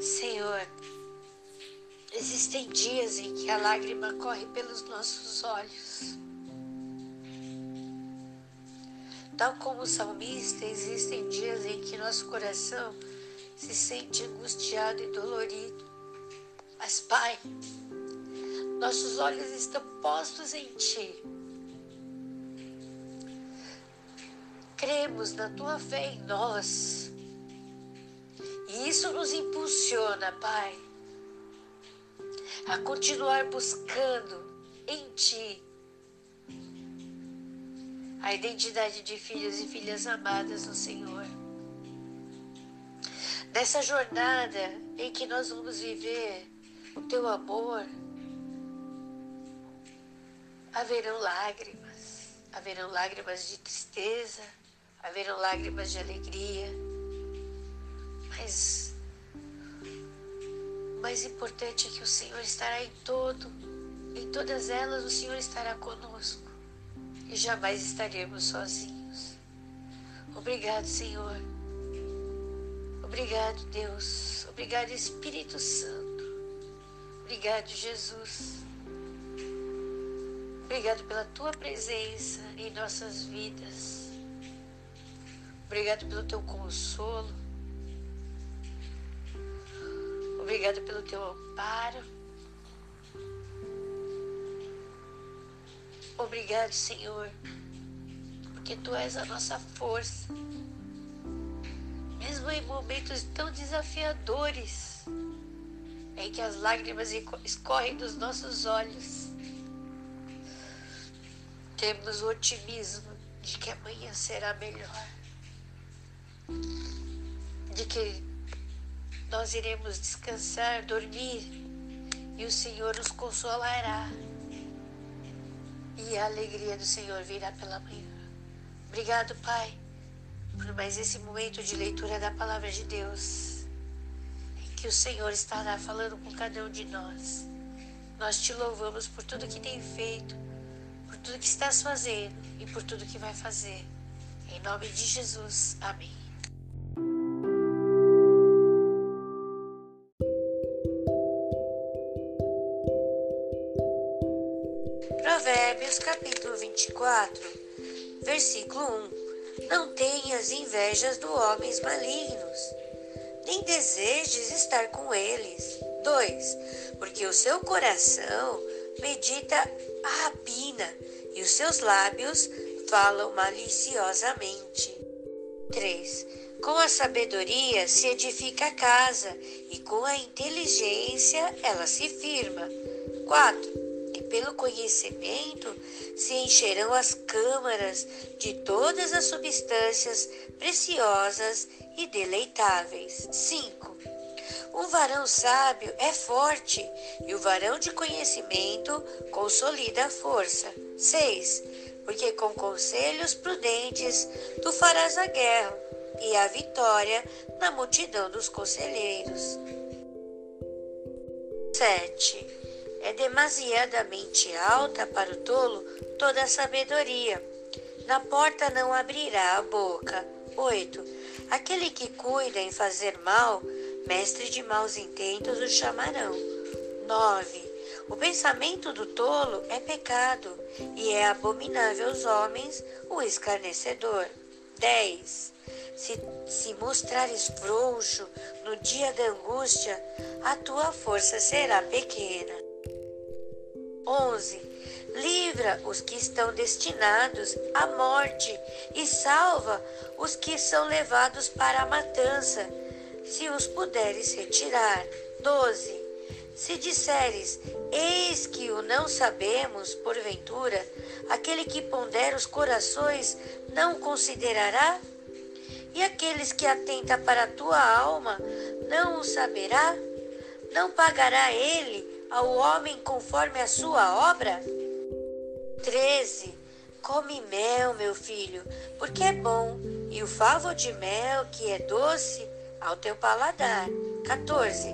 Senhor, existem dias em que a lágrima corre pelos nossos olhos. Tal como o salmista, existem dias em que nosso coração se sente angustiado e dolorido. Mas, Pai, nossos olhos estão postos em Ti. Cremos na Tua fé em nós. E isso nos impulsiona, Pai, a continuar buscando em Ti a identidade de filhos e filhas amadas no Senhor. Nessa jornada em que nós vamos viver o teu amor, haverão lágrimas, haverão lágrimas de tristeza, haverão lágrimas de alegria, mas mais importante é que o Senhor estará em todo, em todas elas o Senhor estará conosco e jamais estaremos sozinhos. Obrigado, Senhor. Obrigado, Deus. Obrigado, Espírito Santo. Obrigado, Jesus. Obrigado pela tua presença em nossas vidas. Obrigado pelo teu consolo. Obrigado pelo teu amparo. Obrigado, Senhor, porque Tu és a nossa força. Mesmo em momentos tão desafiadores, em que as lágrimas escorrem dos nossos olhos, temos o otimismo de que amanhã será melhor, de que nós iremos descansar, dormir e o Senhor nos consolará e a alegria do Senhor virá pela manhã. Obrigado, Pai, por mais esse momento de leitura da palavra de Deus, em que o Senhor estará falando com cada um de nós. Nós te louvamos por tudo que tem feito, por tudo que estás fazendo e por tudo que vai fazer. Em nome de Jesus. Amém. Provérbios capítulo 24, versículo 1. Não tenhas invejas dos homens malignos, nem desejes estar com eles. 2. Porque o seu coração medita a rapina e os seus lábios falam maliciosamente. 3. Com a sabedoria se edifica a casa, e com a inteligência ela se firma. 4 pelo conhecimento se encherão as câmaras de todas as substâncias preciosas e deleitáveis. 5. Um varão sábio é forte, e o varão de conhecimento consolida a força. 6. Porque com conselhos prudentes tu farás a guerra, e a vitória na multidão dos conselheiros. 7 é demasiadamente alta para o tolo toda a sabedoria. Na porta não abrirá a boca. 8. Aquele que cuida em fazer mal, mestre de maus intentos o chamarão. 9. O pensamento do tolo é pecado, e é abominável aos homens o escarnecedor. 10. Se, se mostrares frouxo no dia da angústia, a tua força será pequena. 11. Livra os que estão destinados à morte e salva os que são levados para a matança, se os puderes retirar. 12. Se disseres, eis que o não sabemos, porventura, aquele que pondera os corações não considerará? E aqueles que atenta para a tua alma não o saberá? Não pagará ele ao homem conforme a sua obra? 13. Come mel, meu filho, porque é bom, e o favo de mel, que é doce, ao teu paladar. 14.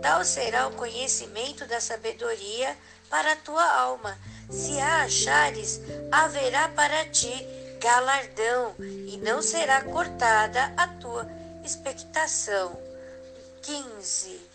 Tal será o conhecimento da sabedoria para a tua alma. Se a achares, haverá para ti galardão, e não será cortada a tua expectação. 15.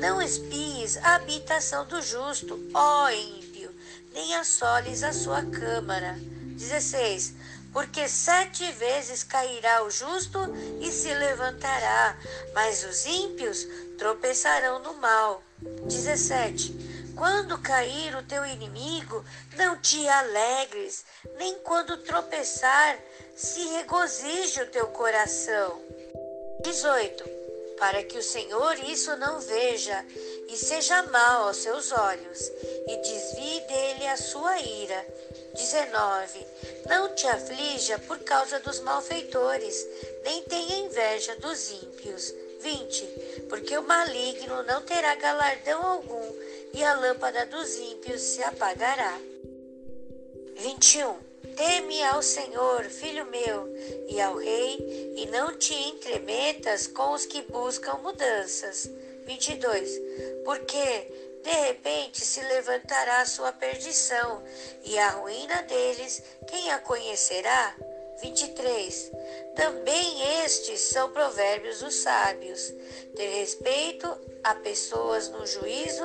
Não espies a habitação do justo, ó ímpio, nem assoles a sua câmara. 16. Porque sete vezes cairá o justo e se levantará, mas os ímpios tropeçarão no mal. 17. Quando cair o teu inimigo, não te alegres, nem quando tropeçar, se regozije o teu coração. 18. Para que o Senhor isso não veja e seja mal aos seus olhos, e desvie dele a sua ira. 19. Não te aflija por causa dos malfeitores, nem tenha inveja dos ímpios. 20. Porque o maligno não terá galardão algum, e a lâmpada dos ímpios se apagará. 21. Teme ao Senhor, filho meu, e ao Rei, e não te entremetas com os que buscam mudanças. 22. Porque de repente se levantará a sua perdição, e a ruína deles, quem a conhecerá? 23. Também estes são provérbios dos sábios. Ter respeito a pessoas no juízo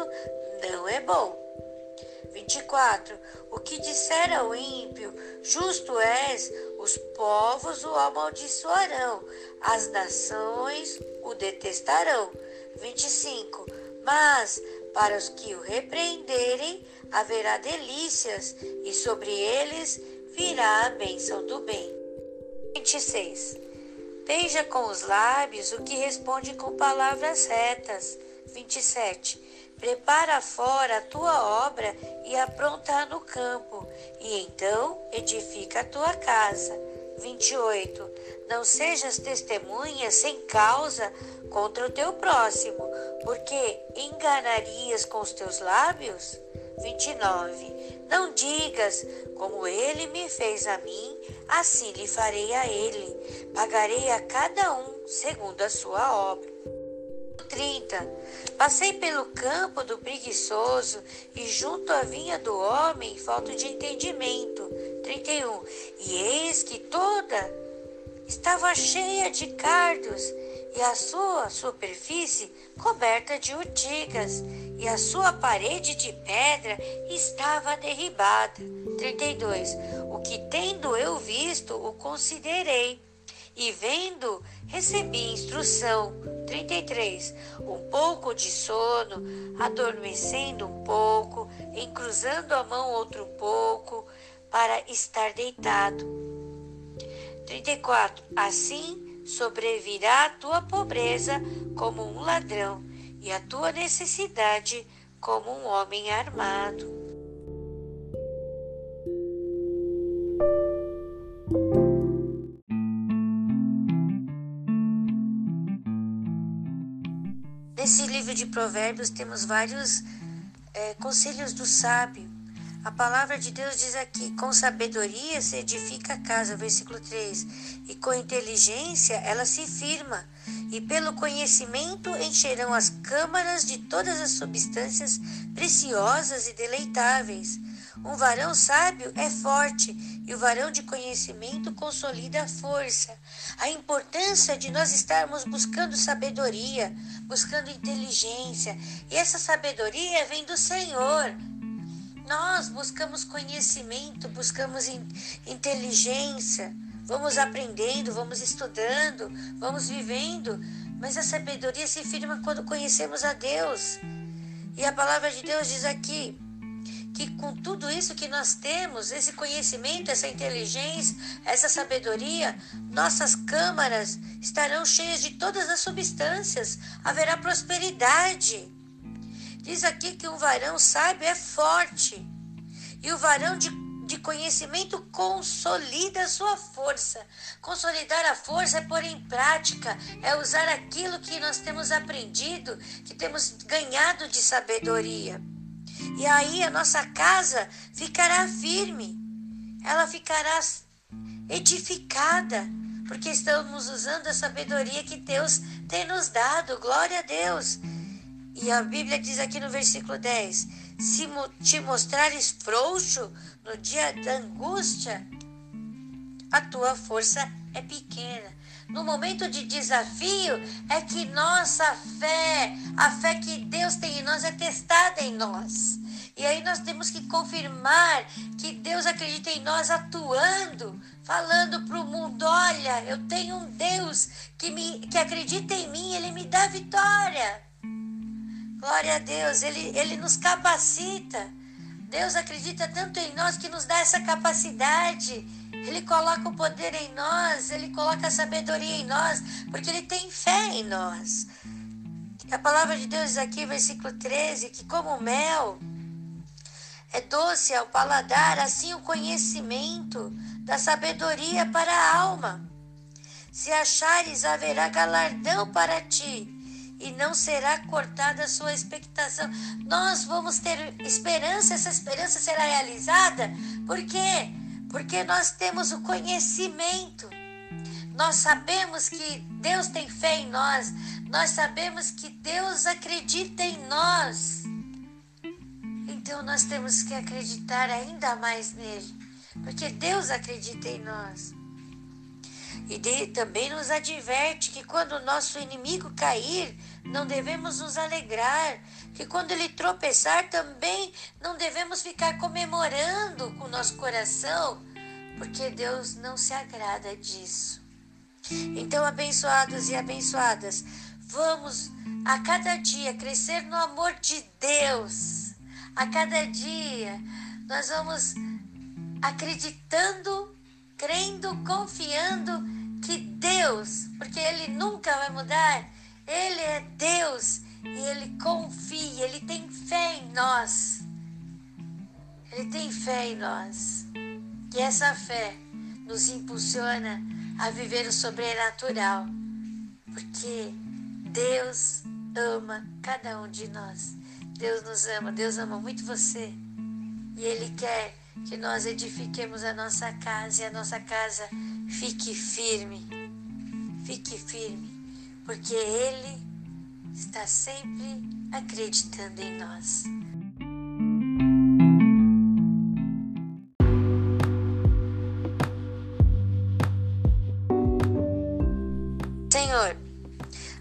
não é bom. 24. O que disser ao ímpio, justo és, os povos o amaldiçoarão, as nações o detestarão. 25. Mas para os que o repreenderem, haverá delícias, e sobre eles virá a bênção do bem. 26. Beija com os lábios o que responde com palavras retas. 27. Prepara fora a tua obra e apronta-a no campo, e então edifica a tua casa. 28. Não sejas testemunha sem causa contra o teu próximo, porque enganarias com os teus lábios? 29. Não digas, como ele me fez a mim, assim lhe farei a ele. Pagarei a cada um segundo a sua obra. 30. Passei pelo campo do preguiçoso e junto à vinha do homem falta de entendimento. 31. E eis que toda estava cheia de cardos e a sua superfície coberta de urtigas, e a sua parede de pedra estava derribada. 32. O que tendo eu visto, o considerei, e vendo, recebi instrução. 33. Um pouco de sono, adormecendo um pouco, encruzando a mão outro pouco, para estar deitado. 34. Assim sobrevirá a tua pobreza como um ladrão e a tua necessidade como um homem armado. Nesse livro de Provérbios temos vários é, conselhos do sábio a palavra de Deus diz aqui: com sabedoria se edifica a casa, versículo 3, e com inteligência ela se firma, e pelo conhecimento encherão as câmaras de todas as substâncias preciosas e deleitáveis. Um varão sábio é forte, e o varão de conhecimento consolida a força. A importância de nós estarmos buscando sabedoria, buscando inteligência, e essa sabedoria vem do Senhor. Nós buscamos conhecimento, buscamos inteligência, vamos aprendendo, vamos estudando, vamos vivendo, mas a sabedoria se firma quando conhecemos a Deus. E a palavra de Deus diz aqui que com tudo isso que nós temos, esse conhecimento, essa inteligência, essa sabedoria, nossas câmaras estarão cheias de todas as substâncias, haverá prosperidade. Diz aqui que um varão sábio é forte e o varão de, de conhecimento consolida a sua força. Consolidar a força é pôr em prática, é usar aquilo que nós temos aprendido, que temos ganhado de sabedoria. E aí a nossa casa ficará firme, ela ficará edificada, porque estamos usando a sabedoria que Deus tem nos dado. Glória a Deus. E a Bíblia diz aqui no versículo 10: Se te mostrares frouxo no dia da angústia, a tua força é pequena. no momento de desafio, é que nossa fé, a fé que Deus tem em nós, é testada em nós. E aí nós temos que confirmar que Deus acredita em nós atuando, falando para o mundo: olha, eu tenho um Deus que, me, que acredita em mim, ele me dá vitória. Glória a Deus, ele, ele nos capacita. Deus acredita tanto em nós que nos dá essa capacidade. Ele coloca o poder em nós, ele coloca a sabedoria em nós, porque ele tem fé em nós. A palavra de Deus aqui, versículo 13, que como mel é doce ao paladar, assim o conhecimento da sabedoria para a alma. Se achares, haverá galardão para ti, e não será cortada a sua expectação. Nós vamos ter esperança, essa esperança será realizada. Por quê? Porque nós temos o conhecimento. Nós sabemos que Deus tem fé em nós. Nós sabemos que Deus acredita em nós. Então nós temos que acreditar ainda mais nele, porque Deus acredita em nós. E de, também nos adverte que quando o nosso inimigo cair, não devemos nos alegrar, que quando ele tropeçar também não devemos ficar comemorando com o nosso coração, porque Deus não se agrada disso. Então, abençoados e abençoadas, vamos a cada dia crescer no amor de Deus a cada dia nós vamos acreditando, crendo, confiando que Deus, porque Ele nunca vai mudar, Ele é Deus e Ele confia, Ele tem fé em nós. Ele tem fé em nós. E essa fé nos impulsiona a viver o sobrenatural, porque Deus ama cada um de nós. Deus nos ama, Deus ama muito você. E Ele quer que nós edifiquemos a nossa casa e a nossa casa fique firme. Fique firme, porque Ele está sempre acreditando em nós.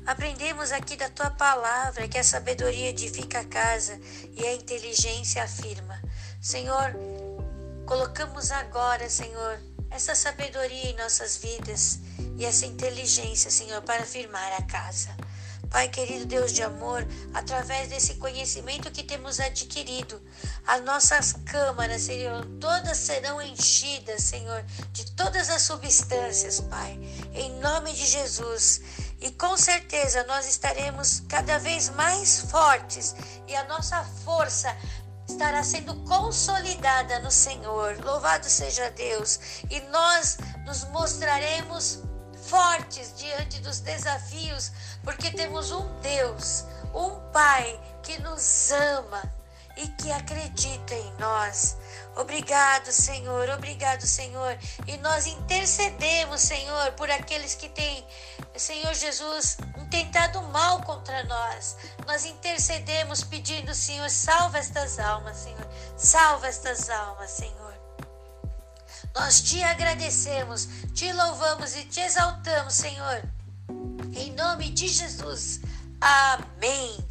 Aprendemos aqui da tua palavra que a sabedoria edifica a casa e a inteligência afirma. Senhor, colocamos agora, Senhor, essa sabedoria em nossas vidas e essa inteligência, Senhor, para firmar a casa. Pai querido Deus de amor, através desse conhecimento que temos adquirido, as nossas câmaras, Senhor, todas serão enchidas, Senhor, de todas as substâncias, Pai, em nome de Jesus. E com certeza nós estaremos cada vez mais fortes e a nossa força estará sendo consolidada no Senhor. Louvado seja Deus! E nós nos mostraremos fortes diante dos desafios, porque temos um Deus, um Pai que nos ama e que acredita em nós. Obrigado, Senhor, obrigado, Senhor. E nós intercedemos, Senhor, por aqueles que têm, Senhor Jesus, intentado mal contra nós. Nós intercedemos pedindo, Senhor, salva estas almas, Senhor. Salva estas almas, Senhor. Nós te agradecemos, te louvamos e te exaltamos, Senhor. Em nome de Jesus. Amém.